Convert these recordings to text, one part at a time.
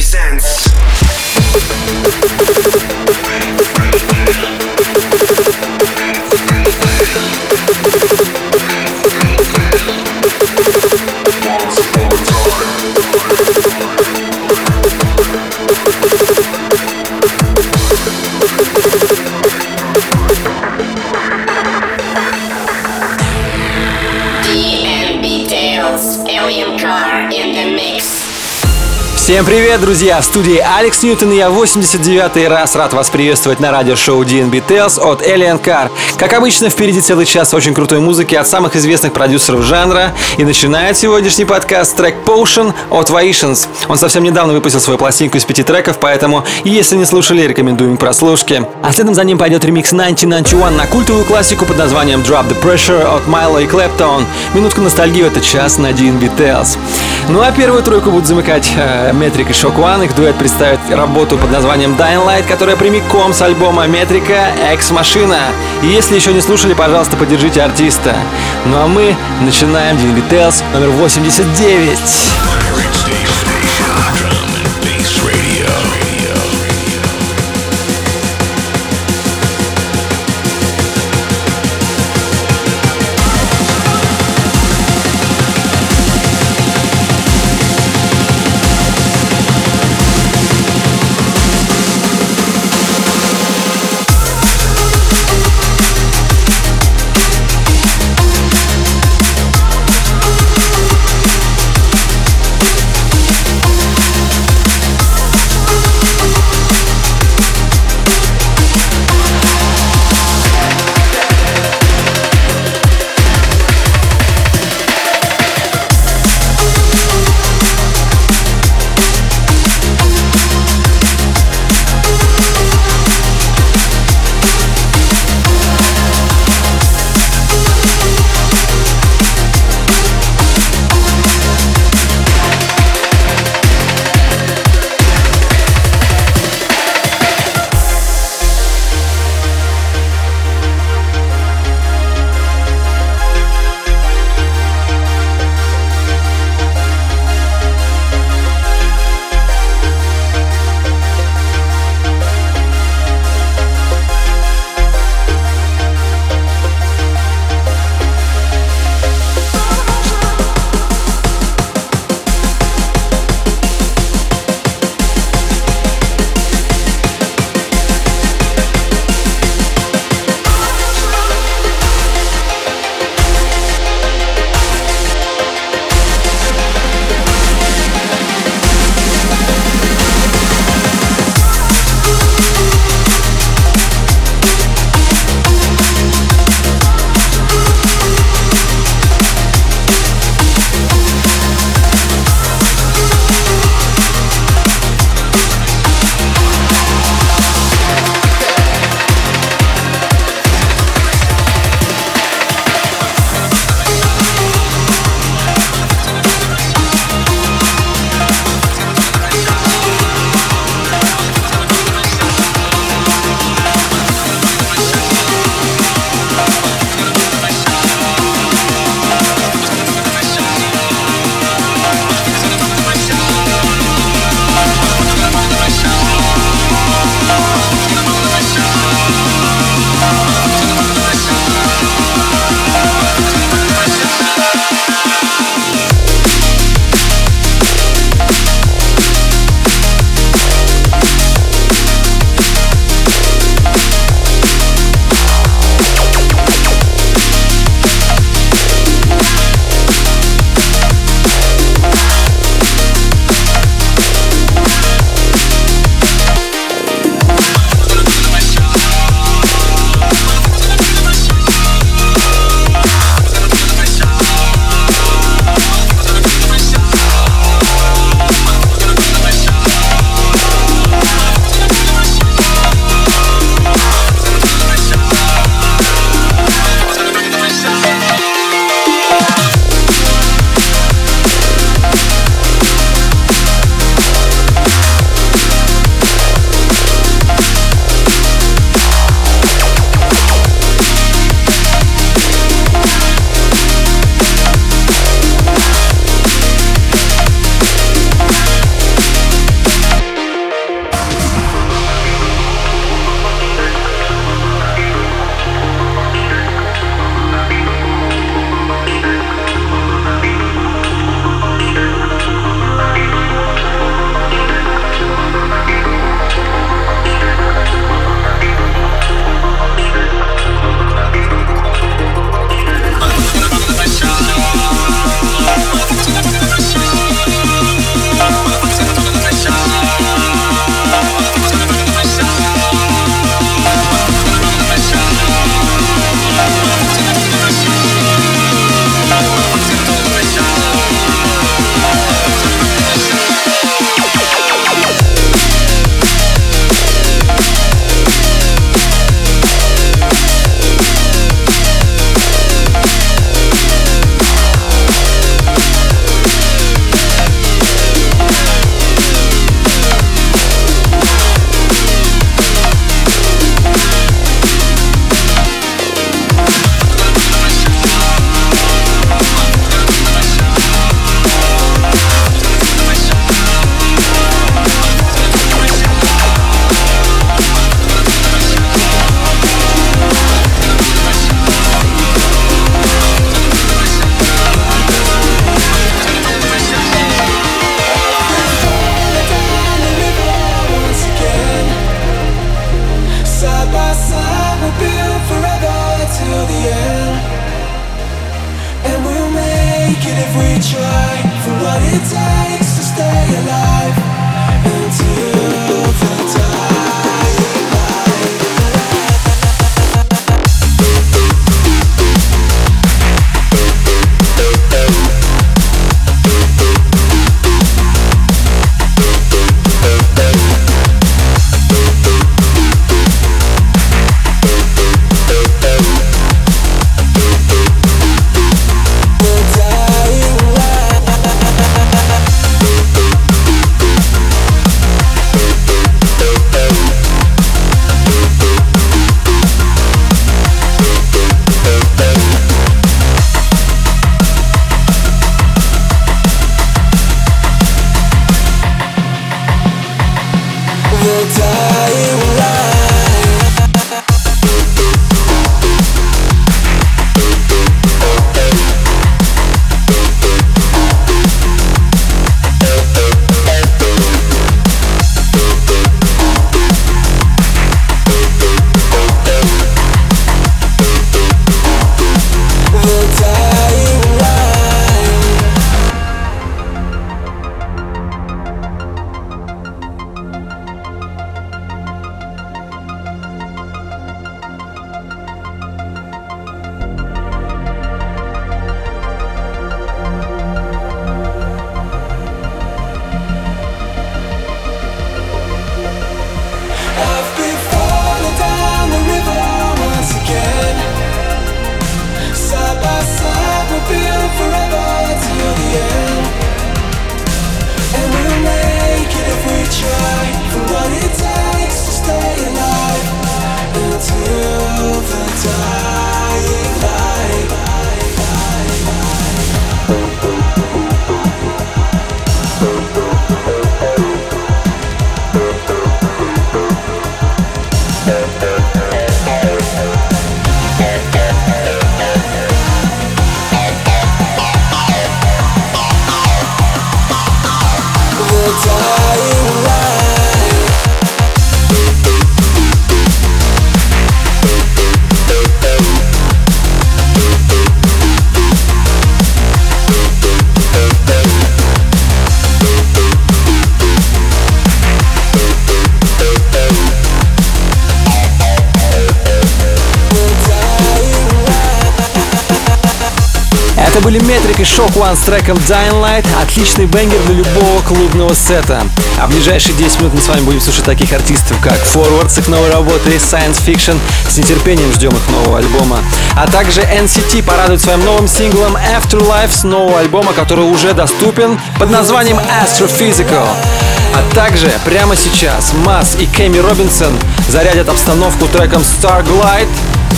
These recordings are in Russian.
presents. Привет, друзья! В студии Алекс Ньютон и я 89-й раз рад вас приветствовать на радиошоу DNB Tales от Alien Car. Как обычно, впереди целый час очень крутой музыки от самых известных продюсеров жанра. И начинает сегодняшний подкаст трек Potion от Vaishans. Он совсем недавно выпустил свою пластинку из пяти треков, поэтому, если не слушали, рекомендуем к прослушке. А следом за ним пойдет ремикс 1991 на культовую классику под названием Drop the Pressure от Milo и Clapton. Минутка ностальгии в этот час на DNB Tales. Ну а первую тройку будут замыкать э, Метрик и Шок One. Их дуэт представит работу под названием Dying Light, которая прямиком с альбома Метрика Экс Машина. И если еще не слушали, пожалуйста, поддержите артиста. Ну а мы начинаем DNB Tales номер 89. will die. Это были Метрик и Shock One с треком Dying Light. Отличный бенгер для любого клубного сета. А в ближайшие 10 минут мы с вами будем слушать таких артистов, как Forward с их новой работой Science Fiction. С нетерпением ждем их нового альбома. А также NCT порадует своим новым синглом Afterlife с нового альбома, который уже доступен под названием Astrophysical. А также прямо сейчас Масс и Кэми Робинсон зарядят обстановку треком Starglide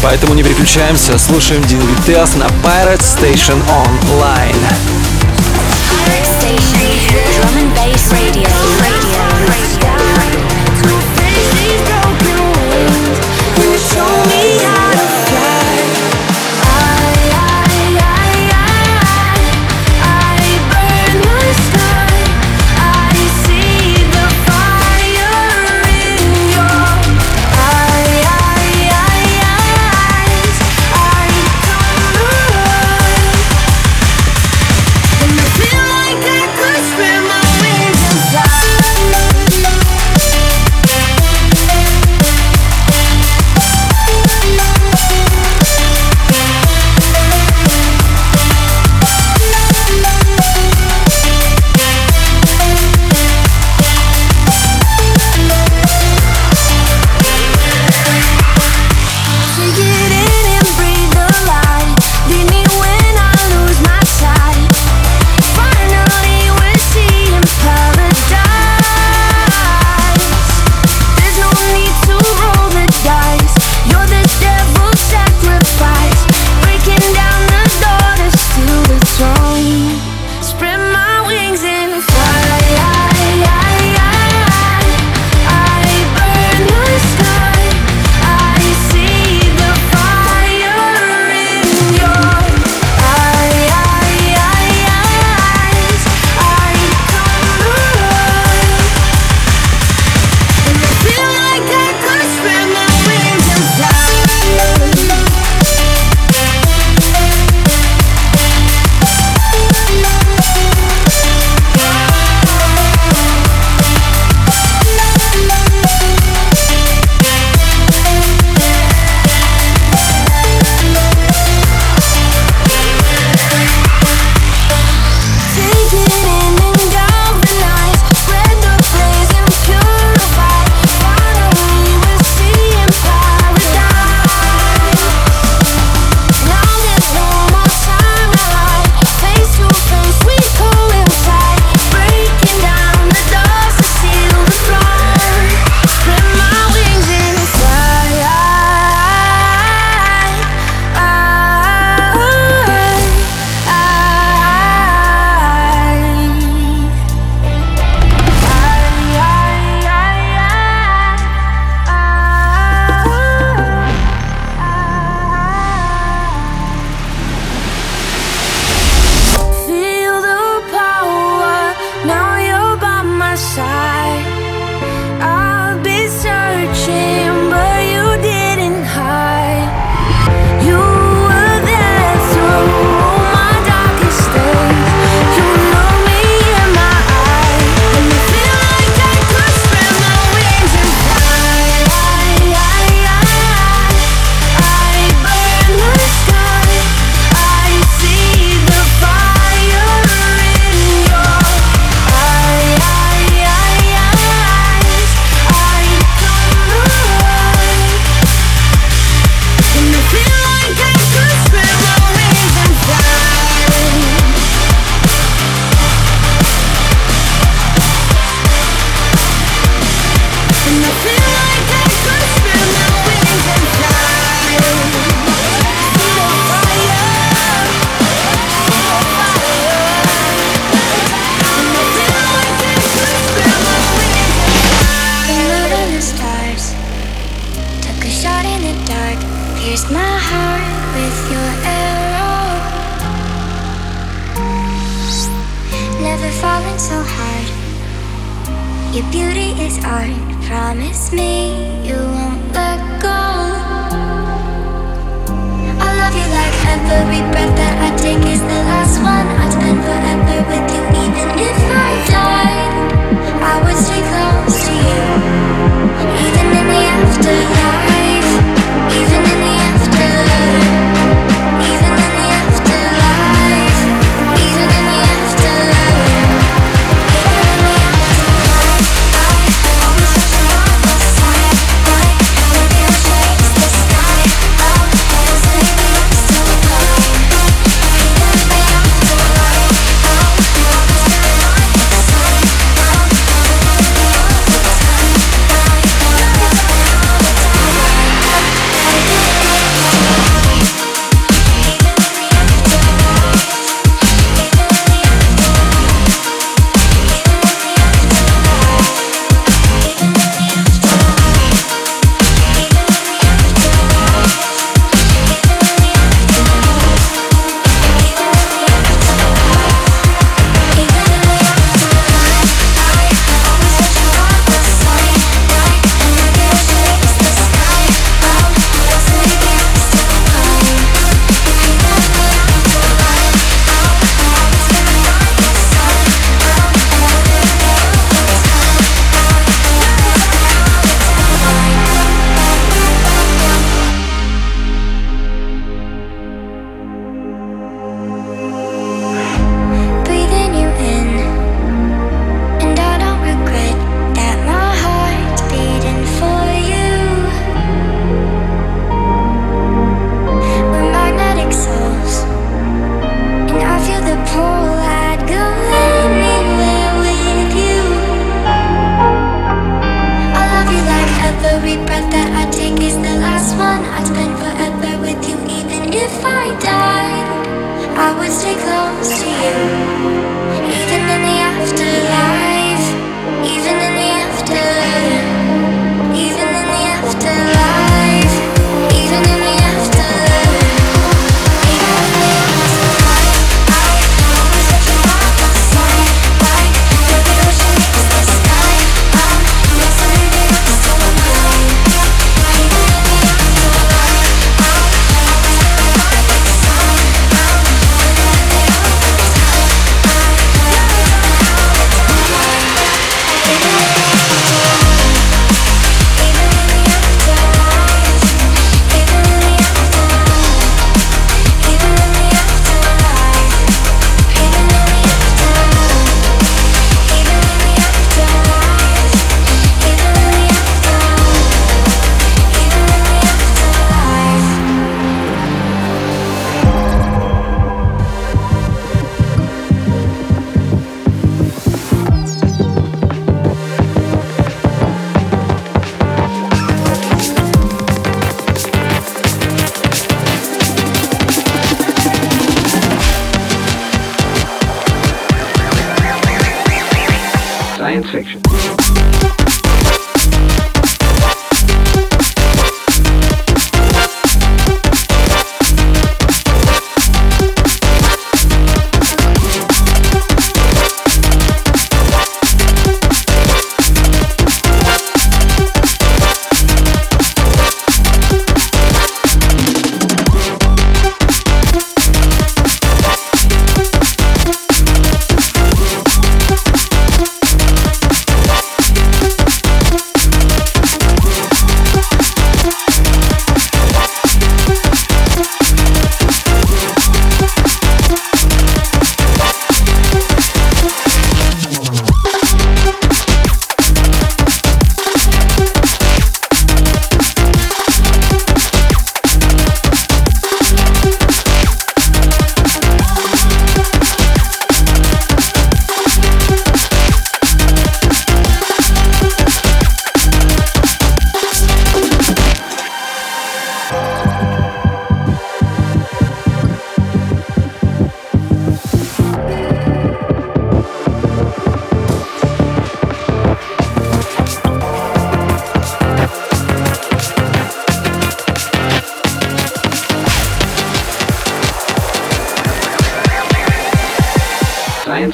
Поэтому не переключаемся, слушаем Дин Витес на Pirate Station Online. Pirate Station, drum and bass radio,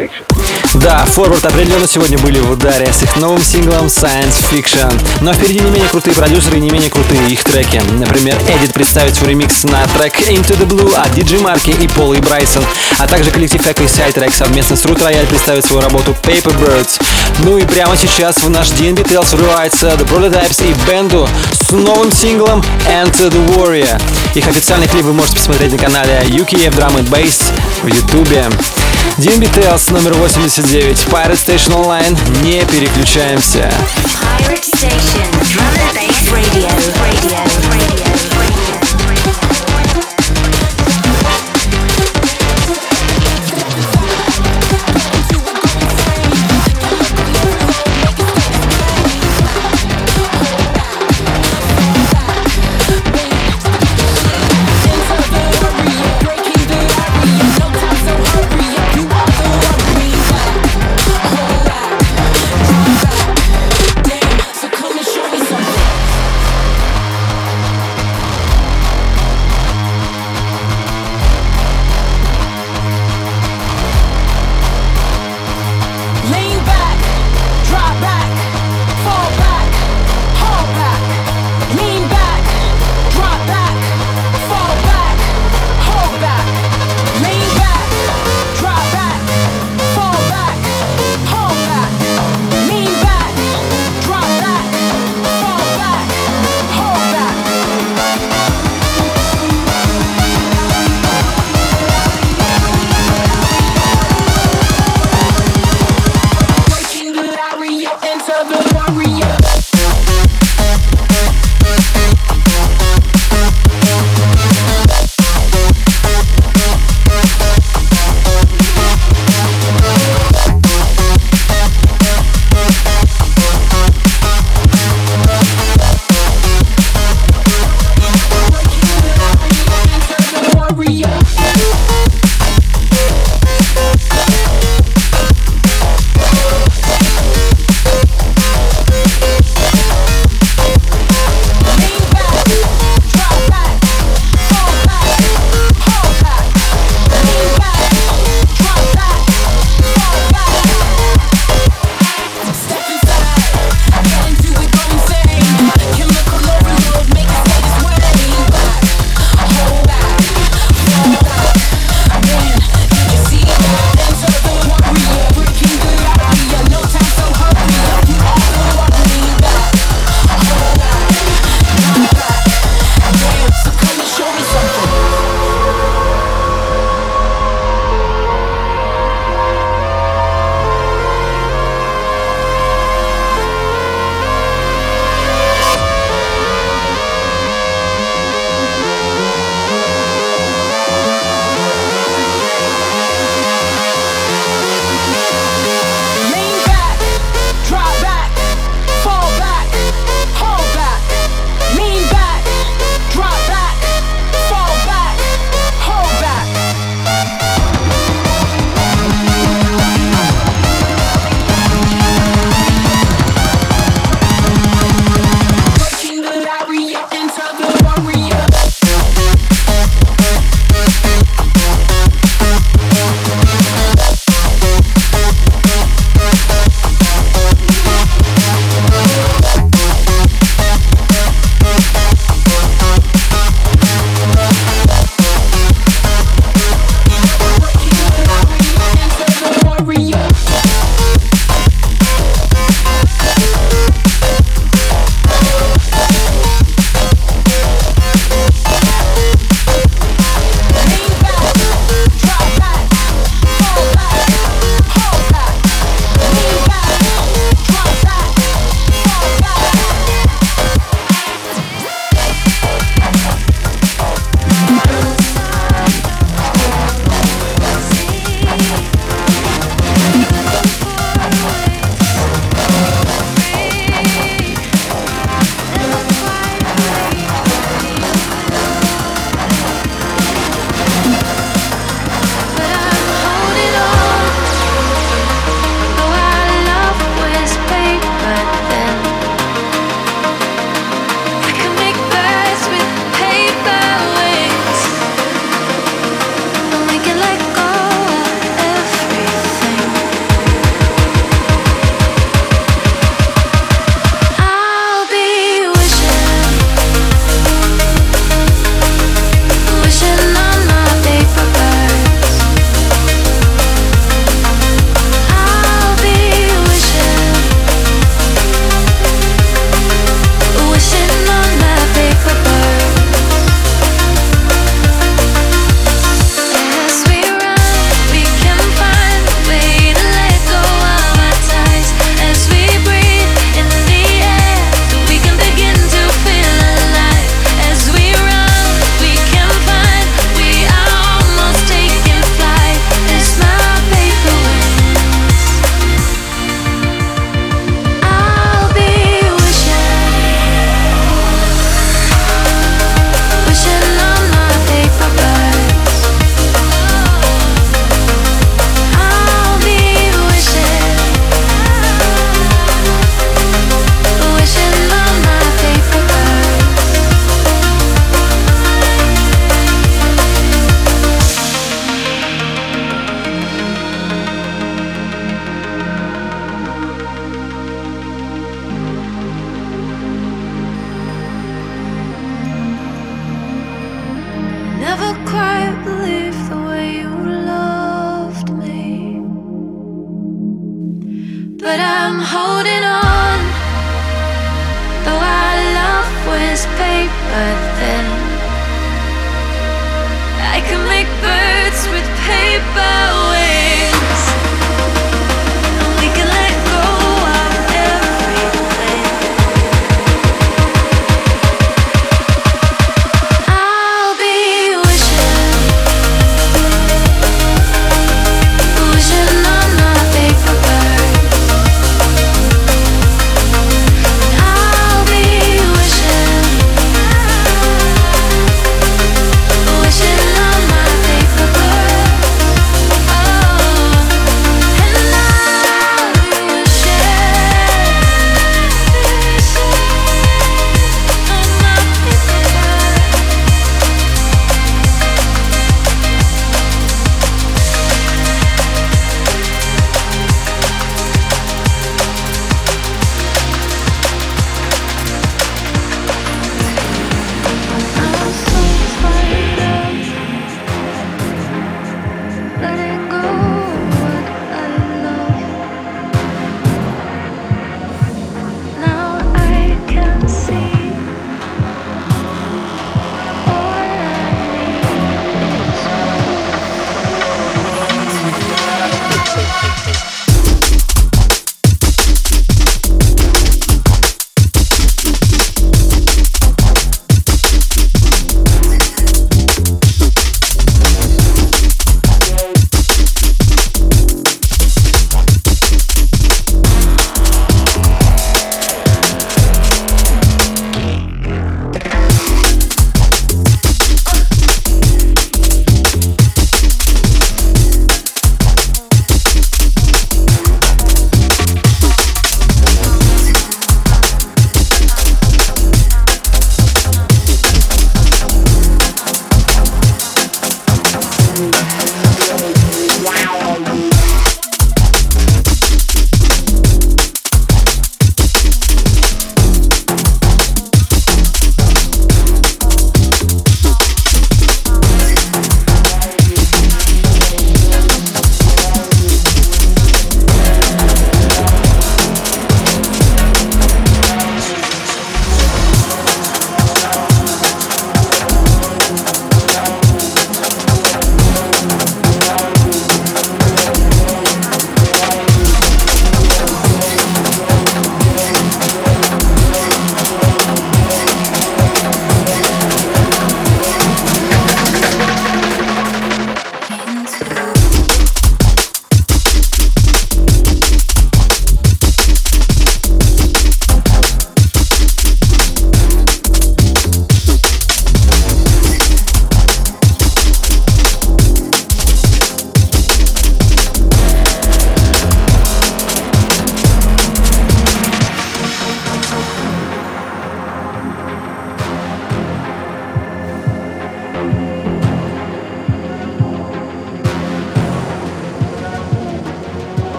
section. Да, Forward определенно сегодня были в ударе с их новым синглом Science Fiction. Но впереди не менее крутые продюсеры и не менее крутые их треки. Например, Edit представит свой ремикс на трек Into the Blue от DJ Марки и Пола и Брайсон. А также коллектив Echo и Sidetrack совместно с Root Royale представит свою работу Paper Birds. Ну и прямо сейчас в наш DNB Tales врывается The Prototypes и Bendu с новым синглом Enter the Warrior. Их официальный клип вы можете посмотреть на канале UKF Drum and Bass в Ютубе. DNB Tales номер 89, Pirate Station Online, не переключаемся. Pirate Station, Drum and Bass Radio, Radio, Radio.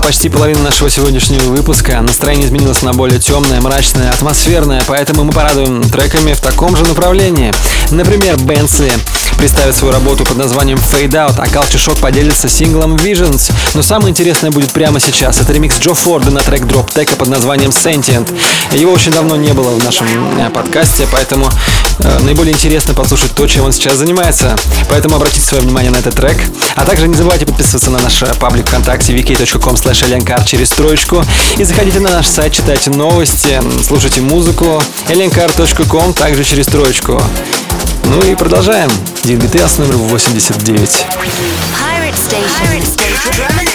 Почти половина нашего сегодняшнего выпуска. Настроение изменилось на более темное, мрачное, атмосферное, поэтому мы порадуем треками в таком же направлении. Например, Бенсли представит свою работу под названием Fade Out, а Shock поделится синглом Visions. Но самое интересное будет прямо сейчас. Это ремикс Джо Форда на трек Drop Tech под названием Sentient. Его очень давно не было в нашем э, подкасте, поэтому э, наиболее интересно послушать то, чем он сейчас занимается. Поэтому обратите свое внимание на этот трек. А также не забывайте подписываться на наш э, паблик ВКонтакте vk.com slash через троечку и заходите на наш сайт, читайте новости, слушайте музыку aliencar.com также через троечку. Ну и продолжаем. BTS номер 89. Pirate Station. Pirate Station. Drum and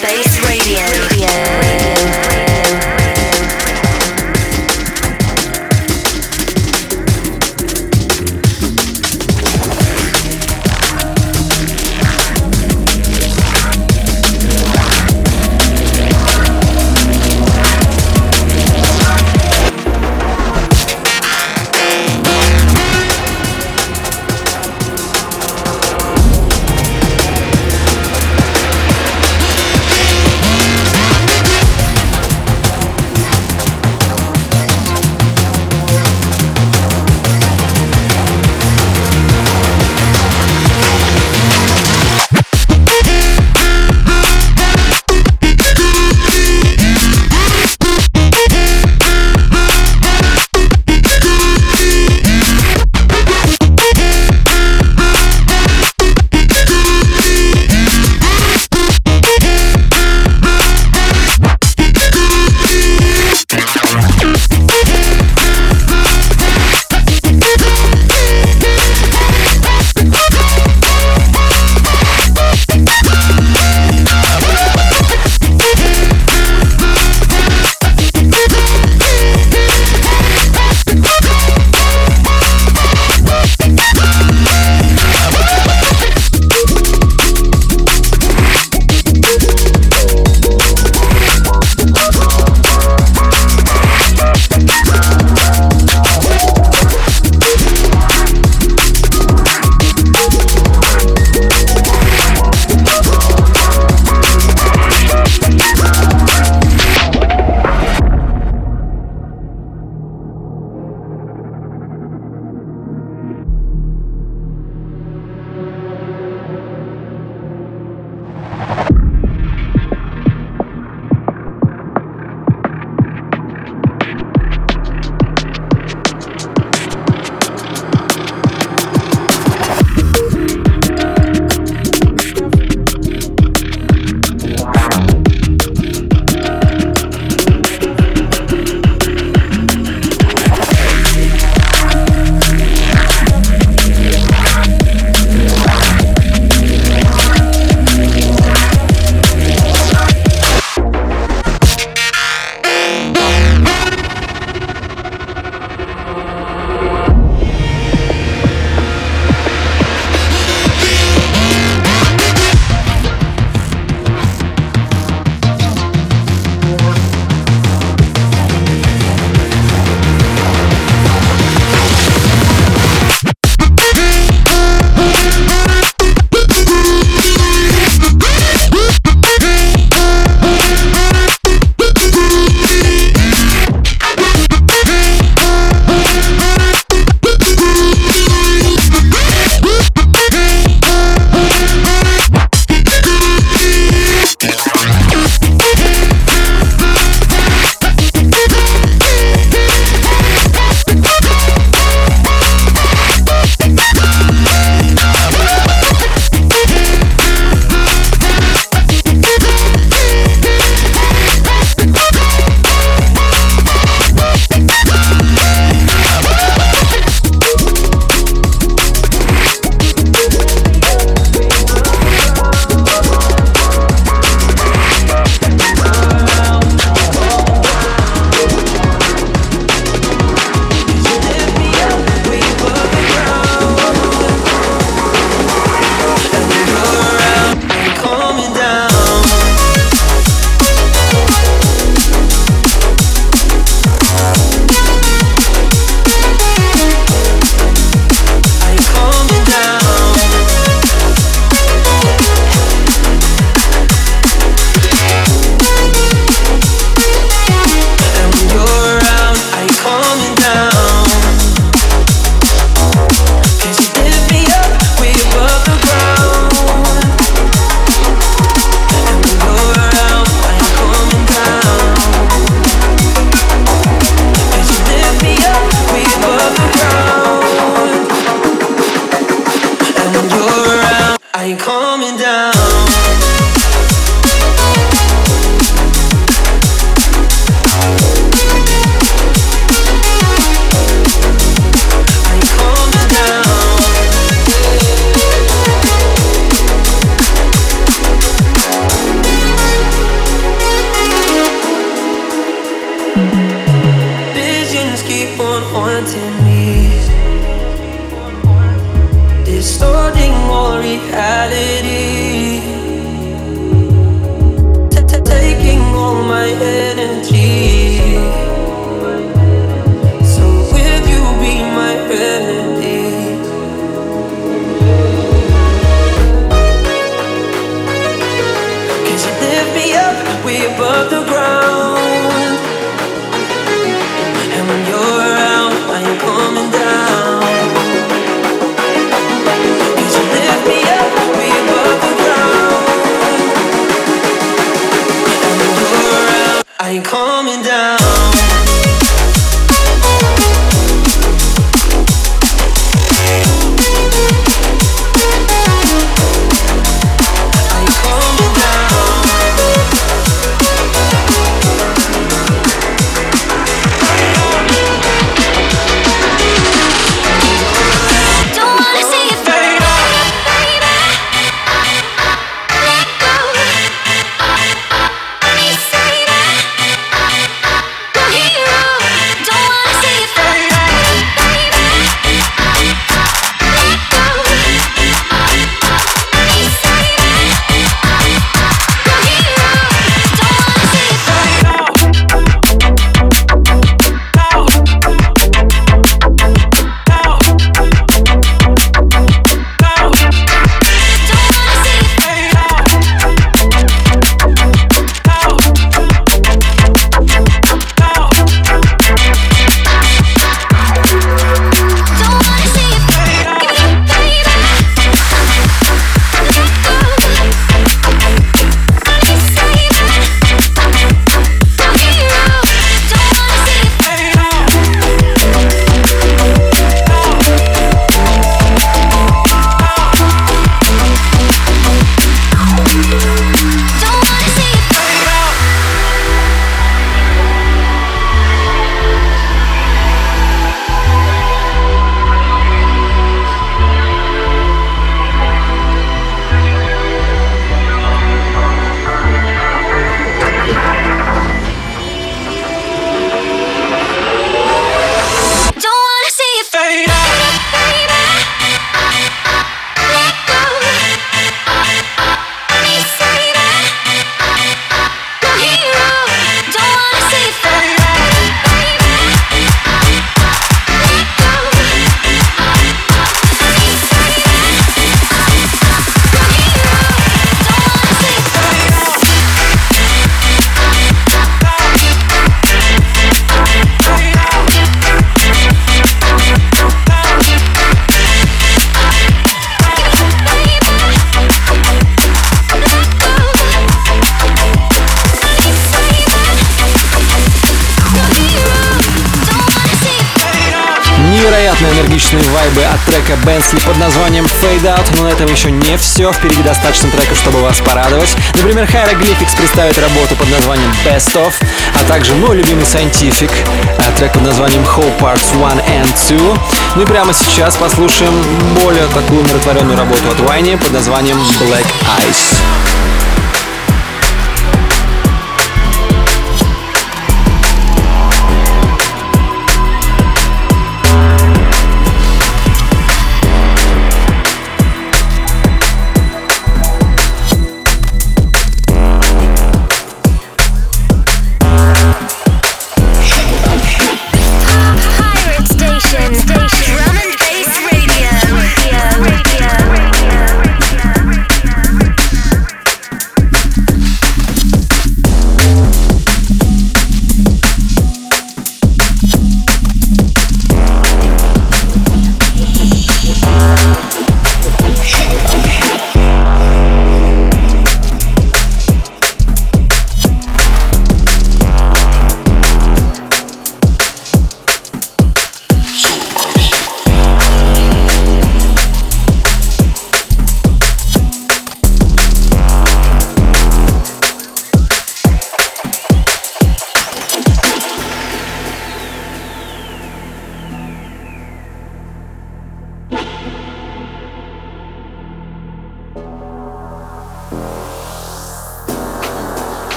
этом еще не все. Впереди достаточно треков, чтобы вас порадовать. Например, Hieroglyphics представит работу под названием Best Of, а также мой любимый Scientific, а трек под названием Whole Parts 1 and 2. Ну и прямо сейчас послушаем более такую умиротворенную работу от Вайни под названием Black Ice.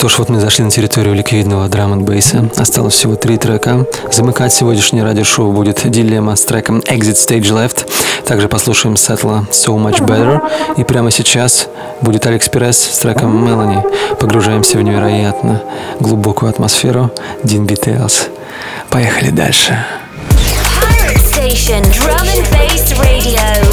Что ж, вот мы зашли на территорию ликвидного драм н бейса. Осталось всего три трека. Замыкать сегодняшнее радиошоу будет Дилемма с треком Exit Stage Left. Также послушаем Сетла So Much Better. И прямо сейчас будет Алекс Перес с треком Melanie. Погружаемся в невероятно глубокую атмосферу Дин Details. Поехали дальше. Pirate Station Drum and Bass. Radio.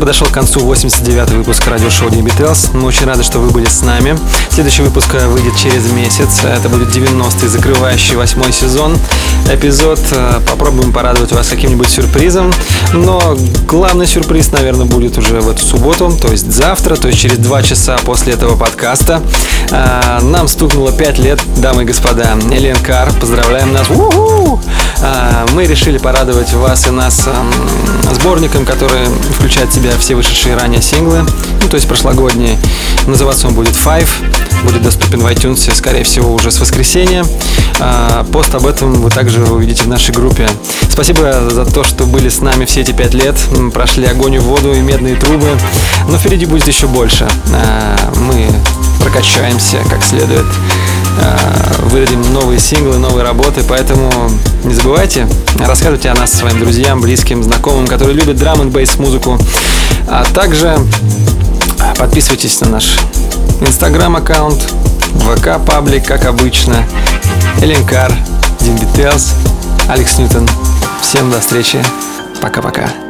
Подошел к концу 89-й выпуск радиошоу Dean Beatles. Мы очень рады, что вы были с нами. Следующий выпуск э, выйдет через месяц. Это будет 90-й, закрывающий восьмой сезон эпизод. Э, попробуем порадовать вас каким-нибудь сюрпризом. Но главный сюрприз, наверное, будет уже в эту субботу, то есть завтра, то есть через два часа после этого подкаста. Э, нам стукнуло 5 лет, дамы и господа. Элен Кар, поздравляем нас. У-ху! Мы решили порадовать вас и нас эм, сборником, который включает себя все вышедшие ранее синглы, ну, то есть прошлогодние. Называться он будет Five, будет доступен в iTunes, скорее всего, уже с воскресенья. А, пост об этом вы также увидите в нашей группе. Спасибо за то, что были с нами все эти пять лет, прошли огонь и воду и медные трубы, но впереди будет еще больше. А, мы прокачаемся как следует. Э, выдадим новые синглы, новые работы, поэтому не забывайте, рассказывайте о нас своим друзьям, близким, знакомым, которые любят драм н бейс музыку, а также подписывайтесь на наш инстаграм аккаунт, ВК паблик, как обычно, Эленкар, Дин Алекс Ньютон. Всем до встречи, пока-пока.